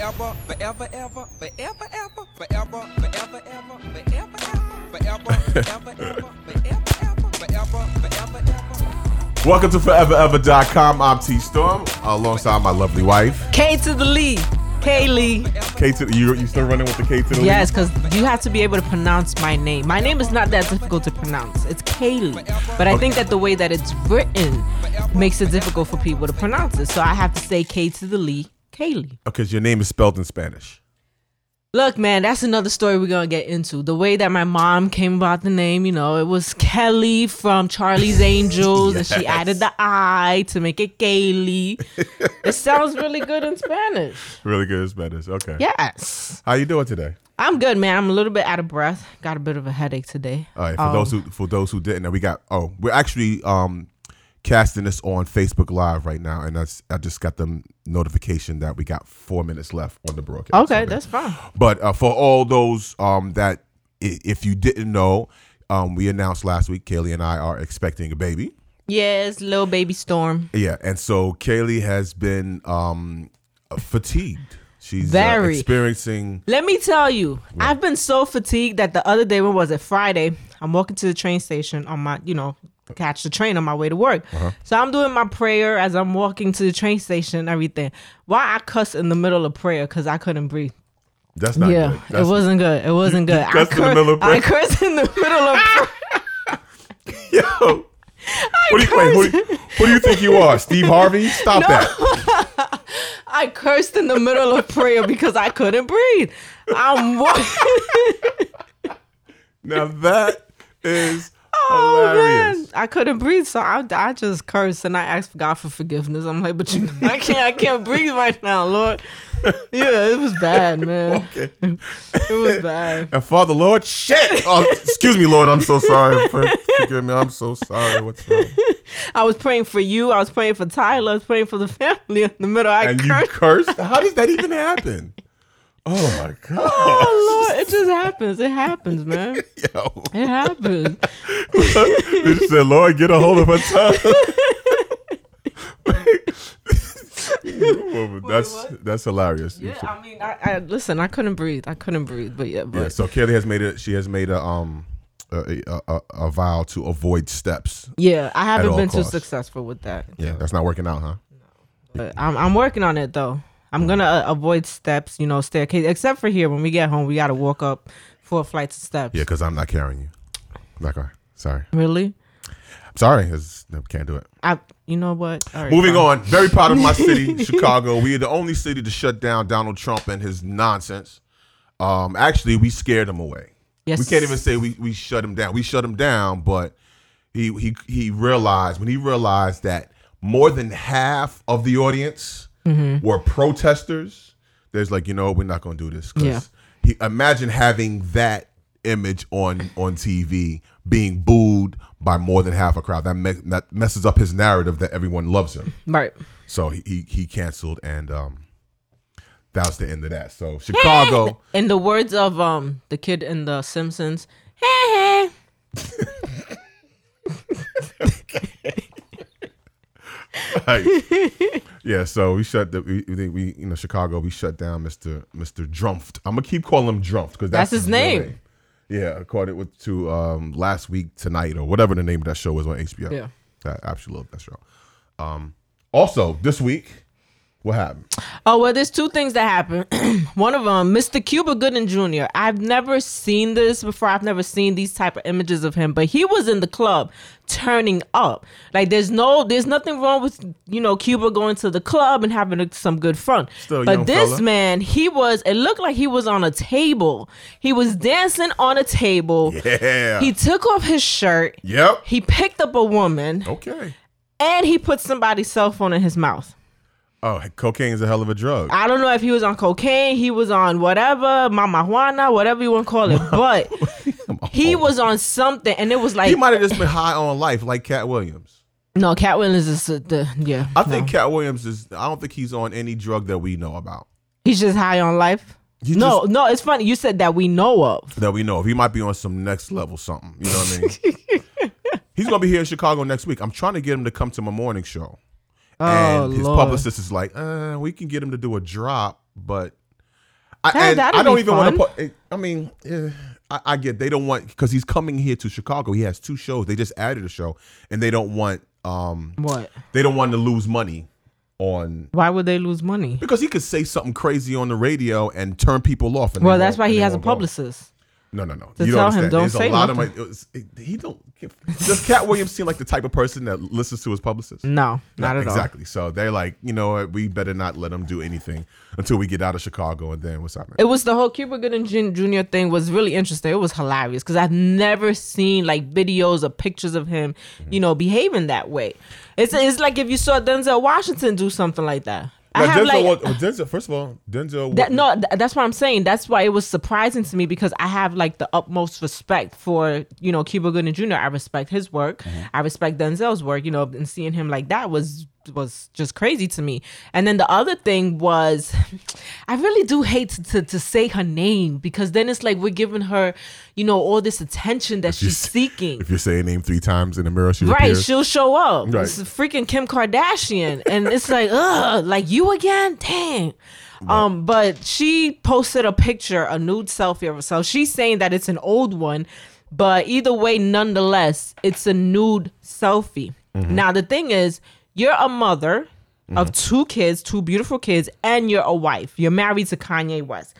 Forever, forever, ever, forever, ever, forever, forever, ever, forever, ever, forever, forever, ever, forever, ever, forever, forever, ever. Welcome to ForeverEver.com. I'm T Storm alongside my lovely wife. K to the Lee. Kaylee. K to the, you, you still running with the K to the Lee? Yes, because you have to be able to pronounce my name. My name is not that difficult to pronounce. It's Kaylee. But I think that the way that it's written makes it difficult for people to pronounce it. So I have to say K to the Lee, Kaylee. Because your name is spelled in Spanish. Look, man, that's another story we're gonna get into. The way that my mom came about the name, you know, it was Kelly from Charlie's Angels, and she added the I to make it Kaylee. it sounds really good in Spanish. Really good in Spanish. Okay. Yes. How you doing today? I'm good, man. I'm a little bit out of breath. Got a bit of a headache today. All right. For Um, those who for those who didn't know, we got oh we're actually um casting this on Facebook Live right now, and that's I just got the notification that we got four minutes left on the broadcast. Okay, that's fine. But uh, for all those um, that, if you didn't know, um, we announced last week, Kaylee and I are expecting a baby. Yes, little baby storm. Yeah, and so Kaylee has been um, fatigued. She's uh, Very. experiencing. Let me tell you, I've been so fatigued that the other day, when was it? Friday. I'm walking to the train station on my, you know, catch the train on my way to work. Uh-huh. So I'm doing my prayer as I'm walking to the train station and everything. Why I cuss in the middle of prayer because I couldn't breathe. That's not yeah, good. it wasn't good. It wasn't good. I, cussed in the cur- middle of I prayer? cursed in the middle of prayer. Yo. What do, you, wait, who, do- who do you think you are, Steve Harvey? Stop that. I cursed in the middle of prayer because I couldn't breathe. I'm wa- Now that is Oh hilarious. man, I couldn't breathe, so I, I just cursed and I asked God for forgiveness. I'm like, but you, I can't, I can't breathe right now, Lord. Yeah, it was bad, man. Okay. It was bad. And Father Lord, shit. Oh, excuse me, Lord. I'm so sorry. For- Forgive me. I'm so sorry. What's wrong? I was praying for you. I was praying for Tyler. I was praying for the family in the middle. I And you cursed. cursed? How does that even happen? Oh my god. Oh Lord, it just happens. It happens, man. Yo. It happens. They just said, Lord, get a hold of her tongue. that's that's hilarious. Yeah, I mean, I, I listen. I couldn't breathe. I couldn't breathe. But yeah, but Yeah, so Kelly has made it. She has made a um a, a, a, a vow to avoid steps. yeah, I haven't been costs. too successful with that. Yeah, that's not working out, huh? But I'm I'm working on it though. I'm gonna uh, avoid steps, you know, staircase. Except for here, when we get home, we gotta walk up four flights of steps. Yeah, because I'm not carrying you. Not going. Sorry. Really? I'm Sorry. It's, no, can't do it. I. You know what? All right, Moving fine. on. Very proud of my city, Chicago. We are the only city to shut down Donald Trump and his nonsense. Um, actually, we scared him away. Yes. We can't even say we, we shut him down. We shut him down, but he he he realized when he realized that more than half of the audience Mm-hmm. were protesters. There's like, you know, we're not going to do this. 'cause Yeah. He imagine having that image on on TV being booed by more than half a crowd. That me- that messes up his narrative that everyone loves him. Right. So he he, he canceled, and um, that was the end of that. So Chicago. In the words of um the kid in The Simpsons, Like, yeah, so we shut the we, we we you know Chicago we shut down Mr. Mr. Drumpf. I'm gonna keep calling him Drumpf because that's, That's his real name. Yeah, according with to um last week tonight or whatever the name of that show was on HBO. Yeah. I absolutely love that show. Um, also this week, what happened? Oh well, there's two things that happened. One of them, Mr. Cuba Gooding Jr. I've never seen this before. I've never seen these type of images of him, but he was in the club turning up. Like there's no, there's nothing wrong with you know Cuba going to the club and having a, some good fun. Still but this fella. man, he was. It looked like he was on a table. He was dancing on a table. Yeah. He took off his shirt. yep. He picked up a woman Okay. and he put somebody's cell phone in his mouth. Oh, cocaine is a hell of a drug. I don't know if he was on cocaine, he was on whatever, mama juana, whatever you want to call it, but he was on something, and it was like he might have just been high on life, like Katt Williams. no, Katt Williams is the yeah. I think no. Katt Williams is. I don't think he's on any drug that we know about. he's just high on life. He no, just- no, it's funny. You said that we know of. that we know of. He might be on some next level something. You know what I mean? He's gonna be here in Chicago next week. I'm trying to get him to come to my morning show. Oh and his Lord. publicist is like, uh, we can get him to do a drop, but I, I don't even want to put. I mean, eh, I, I get they don't want because he's coming here to Chicago. He has two shows. They just added a show, and they don't want um What? they don't want to lose money on Why would they lose money? because he could say something crazy on the radio and turn people off. And Well, that's why he has a publicist. No, no, no. To you tell don't him, understand. don't There's say a lot of my. it was- it- he don't. Does Katt Williams seem like the type of person that listens to his publicist? No, not No, at all. exactly. So they're like, you know what? We better not let him do anything until we get out of Chicago, and then what's happening? It was the whole Cuba Gooding Jr. thing was really interesting. It was hilarious because I've never seen like videos or pictures of him, Mm-hmm. you know, behaving that way. It's it's like if you saw Denzel Washington do something like that. I Now, have Denzel, like wa- oh, Denzel. First of all, Denzel. that, no, th- that's what I'm saying. That's why it was surprising to me because I have like the utmost respect for you know Cuba Gooding Jr. I respect his work. Mm-hmm. I respect Denzel's work. You know, and seeing him like that was was just crazy to me. And then the other thing was, I really do hate to, to, to say her name because then it's like we're giving her, you know, all this attention that you she's seeking. If you say a name three times in the mirror, she Right, appears. she'll show up. Right. It's freaking Kim Kardashian, and it's like, ugh, like you again, dang. Um, but she posted a picture, a nude selfie of herself. She's saying that it's an old one, but either way, nonetheless, it's a nude selfie. Now the thing is, you're a mother of mm-hmm. two kids, two beautiful kids, and you're a wife. You're married to Kanye West.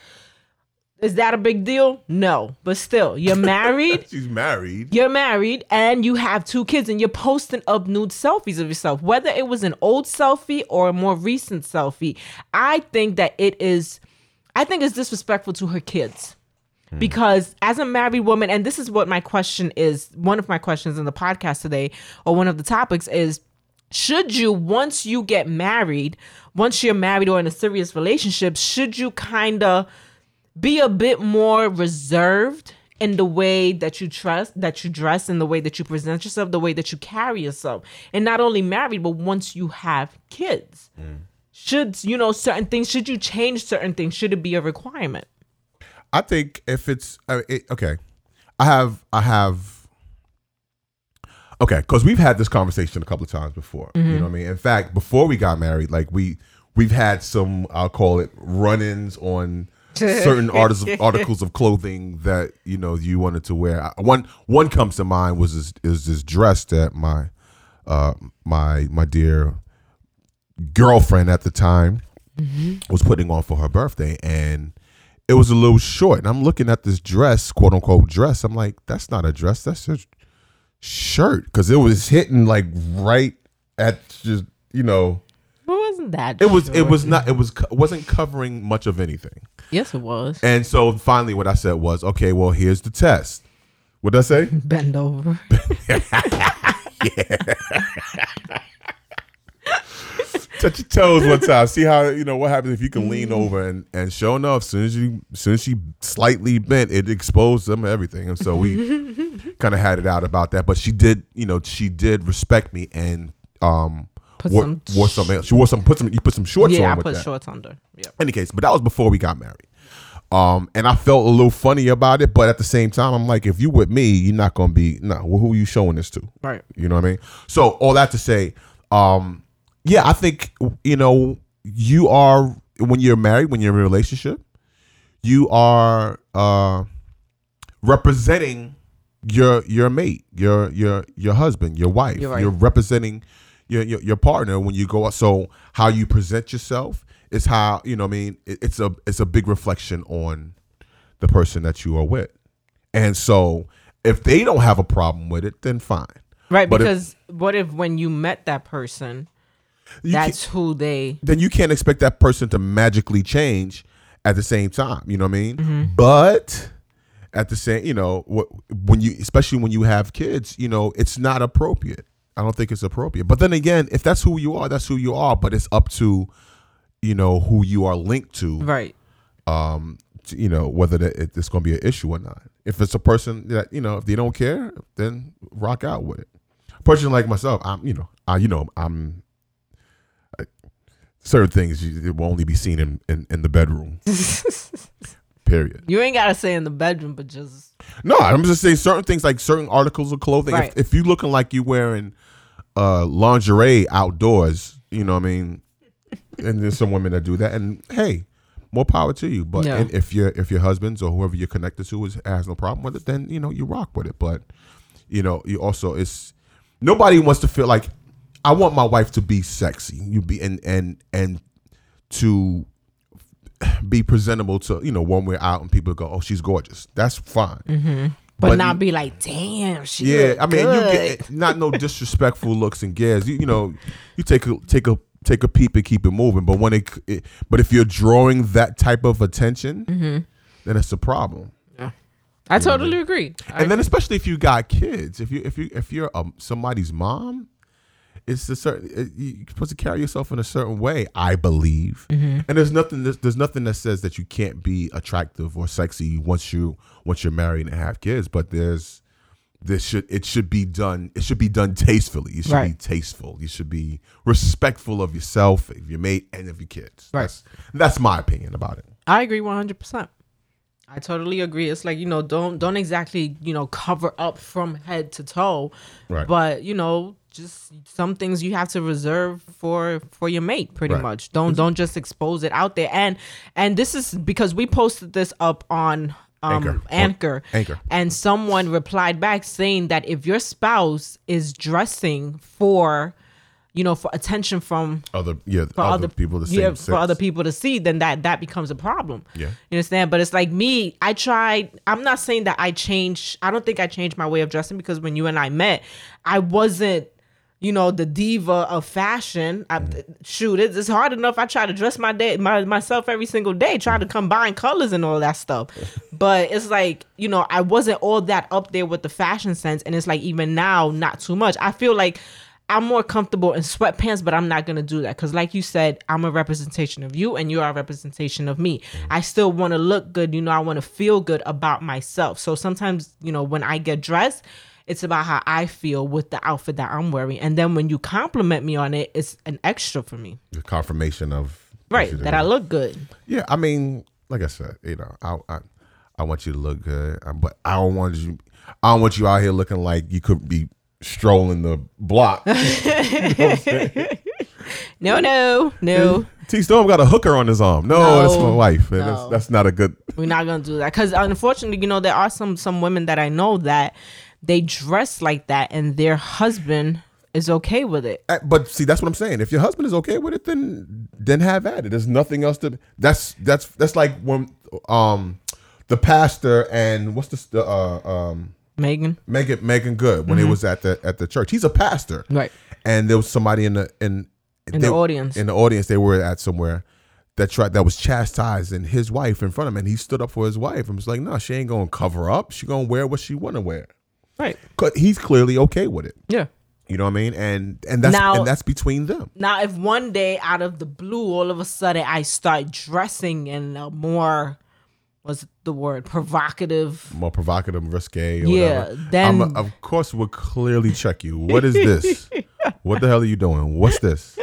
Is that a big deal? No, but still, you're married. She's married. You're married and you have two kids and you're posting up nude selfies of yourself, whether it was an old selfie or a more recent selfie. I think that it is, I think it's disrespectful to her kids. Hmm. Because as a married woman, and this is what my question is one of my questions in the podcast today, or one of the topics is should you, once you get married, once you're married or in a serious relationship, should you kind of be a bit more reserved in the way that you trust that you dress in the way that you present yourself the way that you carry yourself? And not only married but once you have kids. Should you know certain things should you change certain things? Should it be a requirement? I think if it's uh, it, okay, I have I have okay because we've had this conversation a couple of times before. You know what I mean? In fact, before we got married, like we we've had some I'll call it run-ins on certain articles articles of clothing that you know you wanted to wear. I- One one comes to mind was this, is this dress that my uh my my dear girlfriend at the time was putting on for her birthday and it was a little short and i'm looking at this dress quote unquote dress i'm like that's not a dress that's a shirt because it was hitting like right at just you know. It wasn't that it was it was not it was wasn't covering much of anything. Yes it was. And so finally what i said was okay well here's the test. What did i say? Bend over touch your toes one time. See how you know what happens if you can lean over and and sure enough, as soon as you as soon as she slightly bent, it exposed them everything. And so we kind of had it out about that. But she did, you know, she did respect me and um Put wore, some wore she wore some put some you put some shorts yeah on i with put that. shorts under yeah Any case, but that was before we got married. Um, and I felt a little funny about it, but at the same time, I'm like, if you with me, you're not gonna be no. Well, who are you showing this to? right You know what I mean? So all that to say, um, yeah, I think you know you are when you're married, when you're in a relationship, you are uh, representing your your mate, your your your husband, your wife. You're right. You're representing your, your your partner when you go out. So how you present yourself is how you know. I mean, it, it's a it's a big reflection on the person that you are with, and so if they don't have a problem with it, then fine. right But if- because what if when you met that person that's who they then you can't expect that person to magically change at the same time. You know what I mean? Mm-hmm. But at the same, you know, wh- when you, especially when you have kids, you know, it's not appropriate. I don't think it's appropriate. But then again, if that's who you are, that's who you are. But it's up to, you know, who you are linked to, right um, to, you know, whether that it, it's going to be an issue or not. If it's a person that you know, if they don't care, then rock out with it. A person like myself, I'm, you know, I, you know, I'm. Certain things you, it will only be seen in, in, in the bedroom. Period. you ain't gotta say in the bedroom but just No, I'm just saying certain things like certain articles of clothing. Right. If, if you looking like you wearing uh, lingerie outdoors, you know what I mean. And there's some women that do that, and hey, more power to you. But and if your if your husband's or whoever you're connected to is has no problem with it, then you know you rock with it. But you know you also it's nobody wants to feel like I want my wife to be sexy. You be and and and to be presentable to you know when we're out and people go, oh she's gorgeous. That's fine. but, not be like, damn, she Yeah, I mean, good. you get not no disrespectful looks and gares. You, you know, you take a take a take a peep and keep it moving. But when it, it but if you're drawing that type of attention, Mm-hmm. then it's a problem. Yeah. I totally agree. I- And then especially if you got kids, if you if you if you're um, somebody's mom, it's a certain you're supposed to carry yourself in a certain way. I believe, Mm-hmm. and there's nothing there's, there's nothing that says that you can't be attractive or sexy once you once you're married and have kids. But there's this should it should be done it should be done tastefully. You should be tasteful. You should be respectful of yourself, of your mate, and of your kids. Right. That's, that's my opinion about it. I agree one hundred percent. I totally agree. It's like you know, don't don't exactly you know cover up from head to toe, Right. but you know, just some things you have to reserve for for your mate. Pretty Right. much. Don't don't just expose it out there. And and this is because we posted this up on um Anchor. Anchor, Anchor. and someone replied back saying that if your spouse is dressing for you know for attention from Other yeah, for other, other people the same yeah, for other people to see, then that that becomes a problem. Yeah. you understand. But it's like me. I tried. I'm not saying that I changed. I don't think I changed my way of dressing because when you and I met, I wasn't. You know the diva of fashion. I, mm. Shoot, it's, it's hard enough. I try to dress my day, my, myself every single day, try to combine colors and all that stuff. But it's like you know, I wasn't all that up there with the fashion sense, and it's like even now, not too much. I feel like I'm more comfortable in sweatpants, but I'm not gonna do that because, like you said, I'm a representation of you, and you are a representation of me. Mm. I still want to look good, you know. I want to feel good about myself. So sometimes, you know, when I get dressed, it's about how I feel with the outfit that I'm wearing, and then when you compliment me on it, it's an extra for me, the confirmation of right? That. I look good. Yeah, I mean, like I said, you know, I I, I want you to look good, um, but I don't want you. I don't want you out here looking like you could be strolling the block. No, no, no. T Storm got a hooker on his arm. No, No, that's my wife. and no. That's, that's not a good. We're not gonna do that because unfortunately, you know, there are some some women that I know that they dress like that, and their husband is okay with it. But see, that's what I'm saying. If your husband is okay with it, then then have at it. There's nothing else to. That's that's that's like when um the pastor and what's the uh um Megan, Megan Meagan Good when he was at the at the church. He's a pastor, Mm-hmm. Right. And there was somebody in the in In the audience. In the audience, they were at somewhere that tried that was chastising his wife in front of him, and he stood up for his wife and was like, "No, she ain't gonna cover up. She gonna wear what she want to wear." Right? 'Cause he's clearly okay with it. Yeah. You know what I mean? And and that's Now- and that's between them. Now, if one day out of the blue, all of a sudden, I start dressing in a more, what's the word, provocative. More provocative, risque. Or Yeah, whatever. then- I'm, of course we'll clearly check you. What is this? what the hell are you doing? What's this?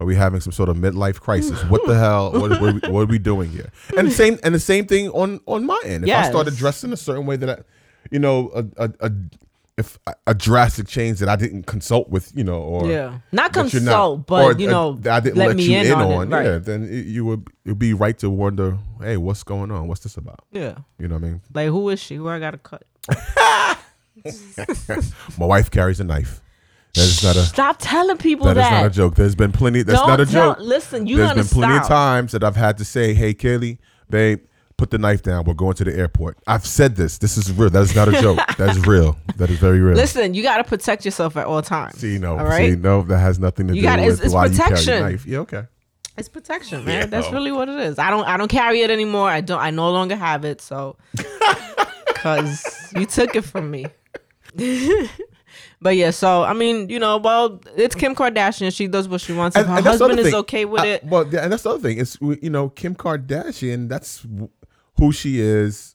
Are we having some sort of midlife crisis? What the hell? What, what, are, we, what are we doing here? And the same and the same thing on on my end. If I Yes. started dressing a certain way that I, you know, a, a, a if a, drastic change that I didn't consult with, you know, or Yeah. Not consult, or, but, you know, I didn't let let, me you in in, on on, right. yeah, then it, you would it'd be right to wonder, hey, what's going on? What's this about? Yeah. You know what I mean? Like, who is she? Who I got to cut? My wife carries a knife. That is not a Stop telling people that that. is not a joke. There's been plenty. That's Don't not a tell- joke. listen, you There's been plenty of times that I've had to say, "Hey, Kelly, babe, put the knife down. We're going to the airport." I've said this. This is real. That is not a joke. that is real. That is very real. Listen, you got to protect yourself at all times. see, no, All right? see, no, that has nothing to You do gotta- with it's- it's why you carry protection. a knife. Yeah, okay. It's protection, man. Yeah, That's really what it is. I don't I don't carry it anymore. I don't I no longer have it, so cuz you took it from me. but yeah, so I mean, you know, well, it's Kim Kardashian. She does what she wants. If her other husband is okay with I- it, Well, yeah, and that's the other thing. It's you know Kim Kardashian. That's who she is.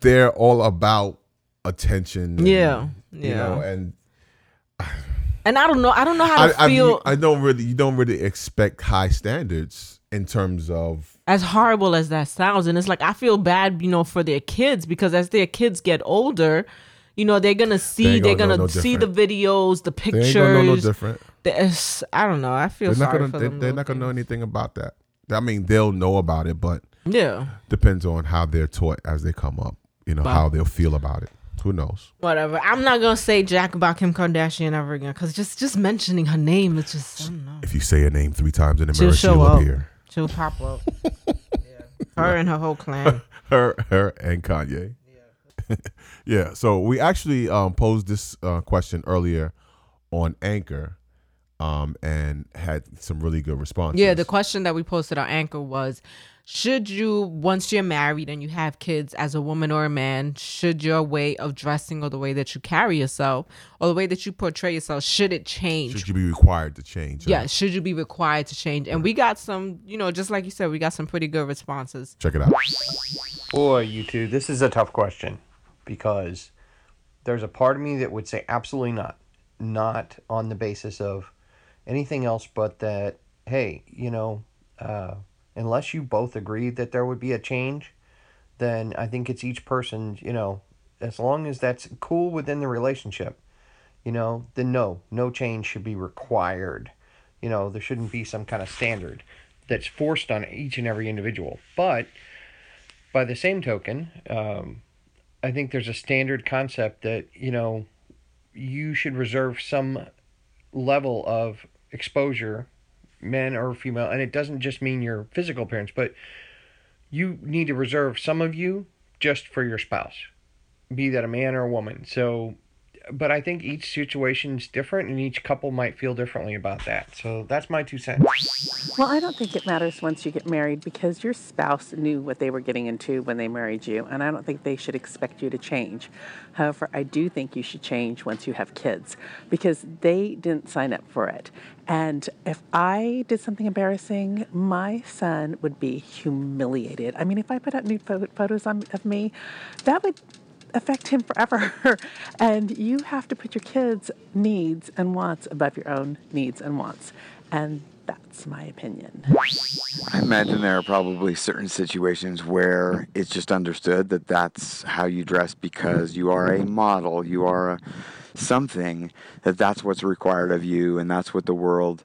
They're all about attention. and, Yeah, You yeah. know, and and I don't know, I don't know how to I, I, feel I don't really. You don't really expect high standards in terms of. as horrible as that sounds and it's like I feel bad, you know, for their kids because as their kids get older, you know, they're going to see ain't they're gonna gonna no see the videos, the pictures They ain't gonna know no different. There's- I don't know. I feel They're not gonna. for They, them. they're not gonna know anything about that. I mean, they'll know about it, but Yeah. depends on how they're taught as they come up. You know Wow. how they'll feel about it. Who knows? Whatever. I'm not gonna say Jack about Kim Kardashian ever again because just just mentioning her name, is just I don't know. If you say her name three times in the She'll mirror, she'll up. appear. She'll pop up. yeah. Her and her whole clan. Her, her, and Kanye. Yeah. So we actually um, posed this uh, question earlier on Anchor, um, and had some really good responses. Yeah, the question that we posted on Anchor was Should you, once you're married and you have kids as a woman or a man, should your way of dressing or the way that you carry yourself or the way that you portray yourself, should it change? should you be required to change? yeah, should you be required to change? And we got some, you know, just like you said, we got some pretty good responses. Check it out. Boy, you two, this is a tough question because there's a part of me that would say absolutely not. Not on the basis of anything else but that, hey, you know, uh, unless you both agree that there would be a change, then I think it's each person, you know, as long as that's cool within the relationship, you know, then no, no change should be required. You know, there shouldn't be some kind of standard that's forced on each and every individual. But by the same token, um, I think there's a standard concept that you know you should reserve some level of exposure, men or female, and it doesn't just mean your physical appearance, but you need to reserve some of you just for your spouse, be that a man or a woman. So, but I think each situation is different, and each couple might feel differently about that. So that's my two cents. Well, I don't think it matters once you get married because your spouse knew what they were getting into when they married you, and I don't think they should expect you to change. However, I do think you should change once you have kids because they didn't sign up for it. And if I did something embarrassing, my son would be humiliated. I mean, if I put out nude photos of me, that would affect him forever. and you have to put your kids' needs and wants above your own needs and wants. And that's my opinion. I imagine there are probably certain situations where it's just understood that that's how you dress because you are a model, you are a, something that that's what's required of you, and that's what the world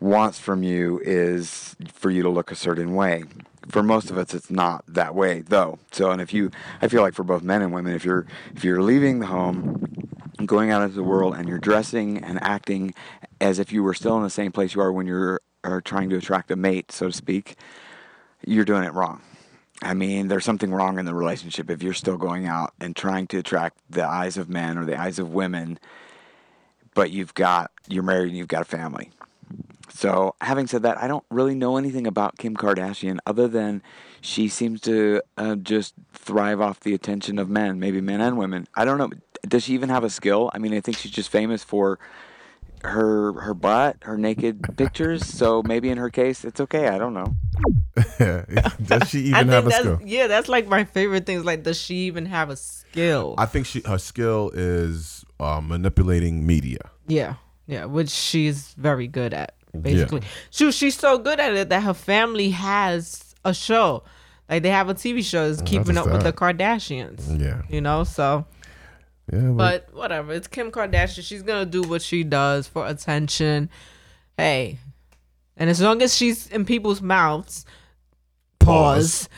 wants from you is for you to look a certain way. For most of us, it's not that way, though. So, and if you, I feel like for both men and women, if you're if you're leaving the home, going out into the world, and you're dressing and acting as if you were still in the same place you are when you're are trying to attract a mate, so to speak, you're doing it wrong. I mean, there's something wrong in the relationship if you're still going out and trying to attract the eyes of men or the eyes of women, but you've got you're married and you've got a family. So, having said that, I don't really know anything about Kim Kardashian other than she seems to uh, just thrive off the attention of men, maybe men and women. I don't know. Does she even have a skill? I mean, I think she's just famous for her her butt, her naked pictures. So maybe in her case, it's okay. I don't know. Does she I even think have a skill? yeah, that's like my favorite things. Like, does she even have a skill? I think she her skill is uh, manipulating media. Yeah, yeah, which she's very good at. Basically, she she's so good at it that her family has a show, like they have a TV show, is keeping up with the. Kardashians. Yeah, You know, so yeah, but, but whatever. It's Kim Kardashian. She's gonna do what she does for attention. Hey, and as long as she's in people's mouths, pause,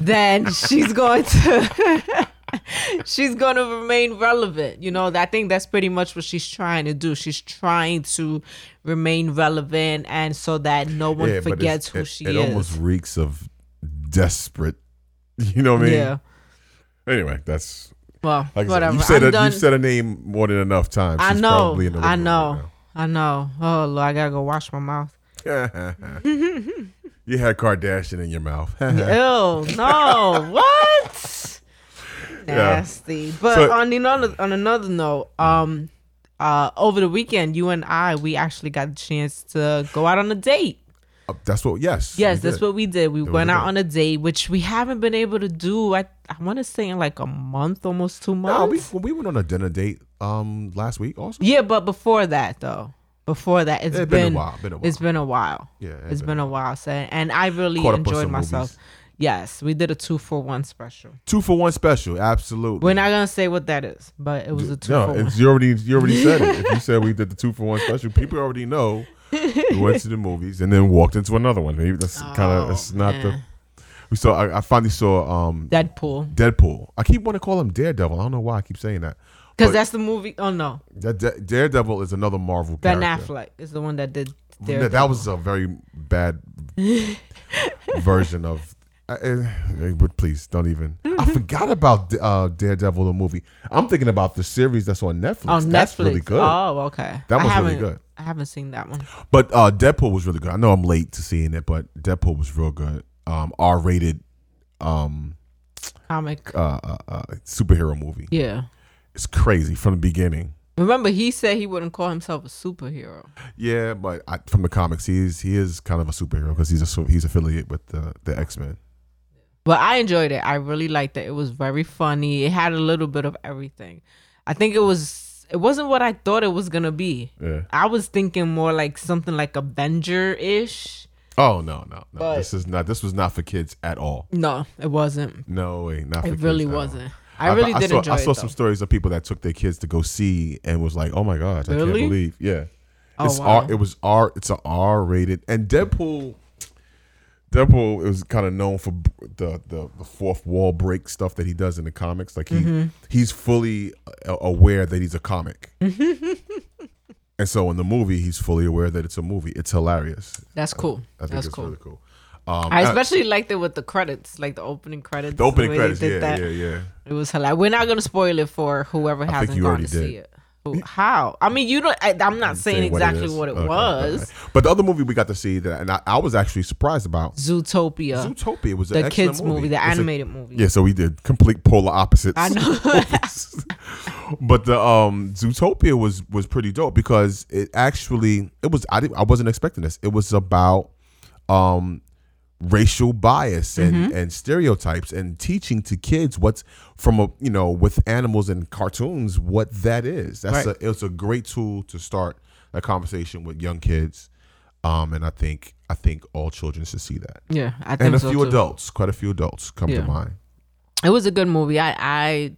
then she's going to. she's going to remain relevant. You know, I think that's pretty much what she's trying to do. She's trying to remain relevant and so that no one yeah, forgets who it, she it is. It almost reeks of desperate. You know what I mean? yeah. Anyway, that's Well, like whatever. you said a, you said a name more than enough times. I know. probably in the I know. right I know. Oh, Lord, I gotta go wash my mouth. you had Kardashian in your mouth. Ew, no, what? Nasty. But So- on another on another note, um, uh, over the weekend, you and I we actually got a chance to go out on a date. Uh, that's what. Yes. Yes, that's did. what we did. We went out on a date, which we haven't been able to do. I I want to say in like a month, almost two months. No, we we went on a dinner date um last week also. yeah, but before that though, before that, it's It's been, been a while, been a It's while. been a while. Yeah, it's it's been been a while. So, and I really Caught up on enjoyed myself. movies. Yes, we did a two for one special. Two for one special. Absolutely. We're not gonna say what that is, but it was a two no, for one. it's, you already you already said it. If you said we did the two for one special, people already know we went to the movies and then walked into another one. Maybe that's kind of Oh, it's not the. We saw. I, I finally saw um Deadpool. Deadpool. I keep wanting to call him Daredevil. I don't know why I keep saying that. Because that's the movie. Oh no, That Da- Daredevil is another Marvel Ben character. Affleck is the one that did. Daredevil. that was a very bad version of. Uh, uh, but please don't even. I forgot about uh, Daredevil the movie. I'm thinking about the series that's on Netflix. on Netflix. That's really good. Oh, okay. That I was really good. I haven't seen that one. But uh, Deadpool was really good. I know I'm late to seeing it, but Deadpool was real good. Um, R-rated um, Comic. uh, uh, uh, superhero movie. Yeah. It's crazy from the beginning. Remember, he said he wouldn't call himself a superhero. Yeah, but I, from the comics, he's he is kind of a superhero because he's a he's affiliated with the the X Men. But I enjoyed it. I really liked it. It was very funny. It had a little bit of everything. I think it was. It wasn't what I thought it was gonna be. Yeah. I was thinking more like something like Avenger ish. Oh no no no! But- this is not. This was not for kids at all. No, it wasn't. No way, not for kids. It really wasn't. I really did saw, enjoy it. I saw it. some though. stories of people that took their kids to go see and was like, "Oh my gosh, I can't Really? believe!" Yeah, Oh, it's wow. R. It was R. It's a R rated, and Deadpool. Deadpool is kind of known for the, the the fourth wall break stuff that he does in the comics. Like he Mm-hmm. he's fully aware that he's a comic, and so in the movie he's fully aware that it's a movie. It's hilarious. That's cool. I think That's it's cool. really cool. Um, I uh, especially liked it with the credits, like the opening credits. the opening they credits. Yeah, that. yeah, yeah. It was hilarious. We're not gonna spoil it for whoever hasn't gone to see it. How? I mean, you don't. I, I'm not saying what exactly is. what it Okay, was. okay. But the other movie we got to see that, and I, I was actually surprised about. Zootopia, Zootopia was the kids movie, the It's a- animated movie. yeah, so we did complete polar opposites. I know. but the um Zootopia was was pretty dope because it actually it was I didn't, I wasn't expecting this. It was about um racial bias and Mm-hmm. and stereotypes and teaching to kids what's from a you know with animals and cartoons what that is. That's Right. a it's a great tool to start a conversation with young kids. Um and I think I think all children should see that. yeah, I think And a so few too. adults, quite a few adults come Yeah. to mind. It was a good movie. I, I,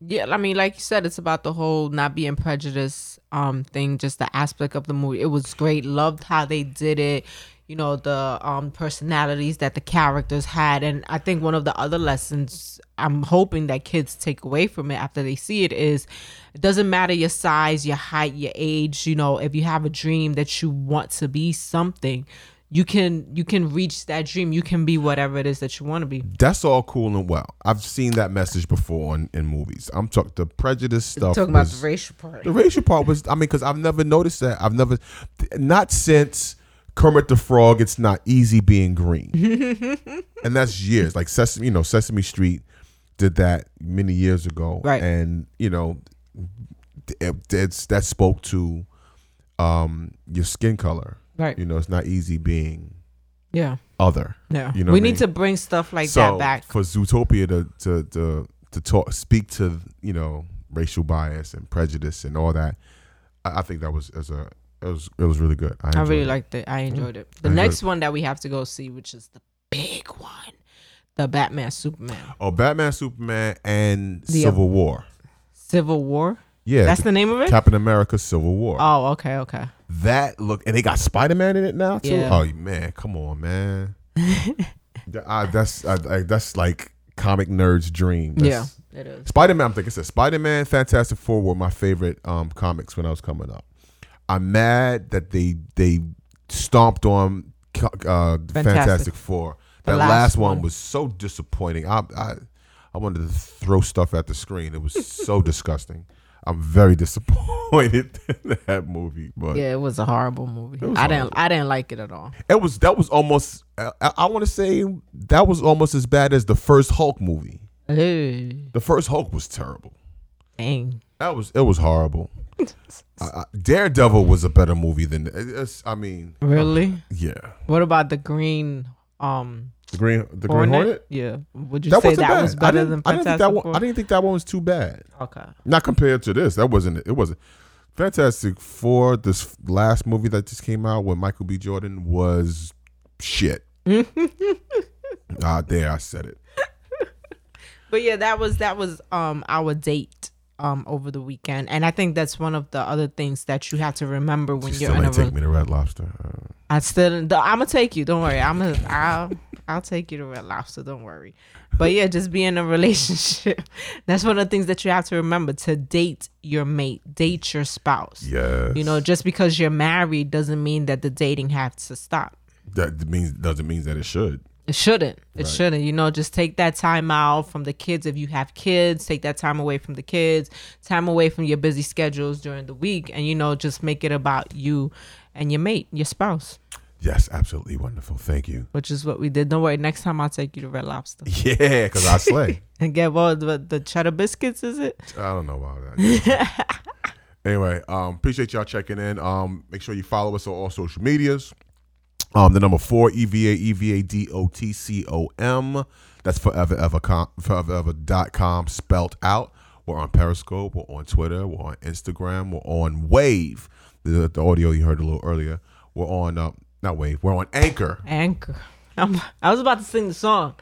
yeah, I mean, like you said, it's about the whole not being prejudiced um thing, just the aspect of the movie. It was great. Loved how they did it. You know the um personalities that the characters had, and I think one of the other lessons I'm hoping that kids take away from it after they see it is, it doesn't matter your size, your height, your age. You know, if you have a dream that you want to be something, you can you can reach that dream. You can be whatever it is that you want to be. That's all cool and well. I've seen that message before in, in movies. I'm talking the prejudice stuff. Talking about the racial part. The racial part was, I mean, because I've never noticed that. I've never, not since Kermit the Frog. It's not easy being green, and that's years. Like Sesame, you know, Sesame Street did that many years ago, Right. And you know, it, it's that spoke to um your skin color. Right. You know, it's not easy being Yeah. other. Yeah. You know we need mean? to bring stuff like so that back. for Zootopia to to to to talk speak to you know racial bias and prejudice and all that. I, I think that was as a it was it was really good. I, I really it. liked it. I enjoyed it. The I next one that we have to go see, which is the big one, the Batman Superman Oh, Batman, Superman, and The- Civil War. Civil War. Yeah, That's the name of it. Captain America: Civil War. Oh, okay, okay. that look, and they got Spider Man in it now too. Yeah. Oh man, come on, man. I- that's I, that's like comic nerds' dream. Yeah, it is. Spider Man, I'm thinking, said Spider Man, Fantastic Four were my favorite um, comics when I was coming up. I'm mad that they they stomped on uh, Fantastic. Fantastic. Four. That last last, one. one. was so disappointing. I, I I wanted to throw stuff at the screen. It was so disgusting. I'm very disappointed in that movie, but Yeah, it was a horrible movie. I didn't. I didn't like it at all. it was that was almost. I, I want to say that was almost as bad as the first Hulk movie. Hey, The first Hulk was terrible. Dang. That was it was horrible. I, Daredevil was a better movie than it's, I mean, Really? yeah. What about the Green? Um, The Green the Green Hornet. Yeah. Would you That say that bad. was better than I didn't think Fantastic that one. I didn't think that one was too bad. Okay. Not compared to this. That wasn't. It wasn't. Fantastic Four. This last movie that just came out with Michael B. Jordan was shit. Ah, there I said it. But yeah, that was that was um our date um over the weekend, and I think that's one of the other things that you have to remember when She you're in a. take me to Red Lobster. Uh, I still, I'm gonna take you. Don't worry. I'm gonna, I'll, I'll take you to Red Lobster. Don't worry. But yeah, just be in a relationship. That's one of the things that you have to remember to date your mate, date your spouse. yes. You know, just because you're married doesn't mean that the dating has to stop. that means doesn't mean that it should. It shouldn't. It shouldn't. You know, just take that time out from the kids. If you have kids, take that time away from the kids, time away from your busy schedules during the week, and you know, just make it about you and your mate, your spouse, Yes, absolutely wonderful. Thank you. which is what we did. Don't worry. Next time I'll take you to Red Lobster Yeah, because I slay. and get what the, the cheddar biscuits. Is it? I don't know about that. anyway, um, appreciate y'all checking in. Um, make sure you follow us on all social medias. Um, the number four EVA EVA D O T C O M. That's forever ever com forever dot com spelt out. We're on Periscope. We're on Twitter. We're on Instagram. We're on Wave. The, the audio you heard a little earlier. We're on uh, not Wave. We're on Anchor. Anchor. I'm, I was about to sing the song.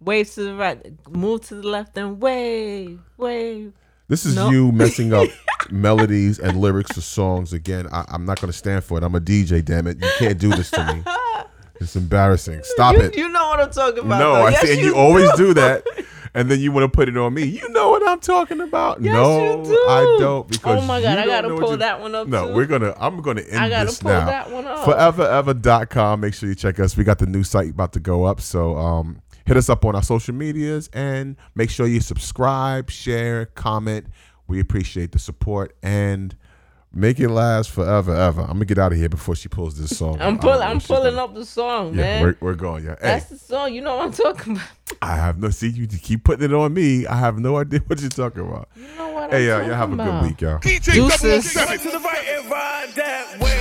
Wave to the right, move to the left, and wave, wave. This is No. you messing up melodies and lyrics of songs again. I, I'm not going to stand for it. I'm a DJ, damn it. You can't do this to me. It's embarrassing. Stop you, it. You know what I'm talking about. no, though. I Yes, see. And you, always do that. And then you want to put it on me. You know what I'm talking about. Yes, no, do. I don't. Because Oh my God, I gotta pull that one up, No, too. we're gonna. I'm gonna end I gotta this pull now. that one up. Foreverever.com. Make sure you check us. We got the new site about to go up. So um, hit us up on our social medias and make sure you subscribe, share, comment. We appreciate the support and make it last forever, ever. I'm gonna get out of here before she pulls this song. I'm I pulling. I'm pulling up the song, Yeah, man. we're, we're going. Yeah. Hey, That's the song. You know what I'm talking about. I have no. See, you keep putting it on me. I have no idea what you're talking about. You know what Hey, I'm y'all, y'all have a good about. week, y'all. Deuces. Point to the right and ride that wave,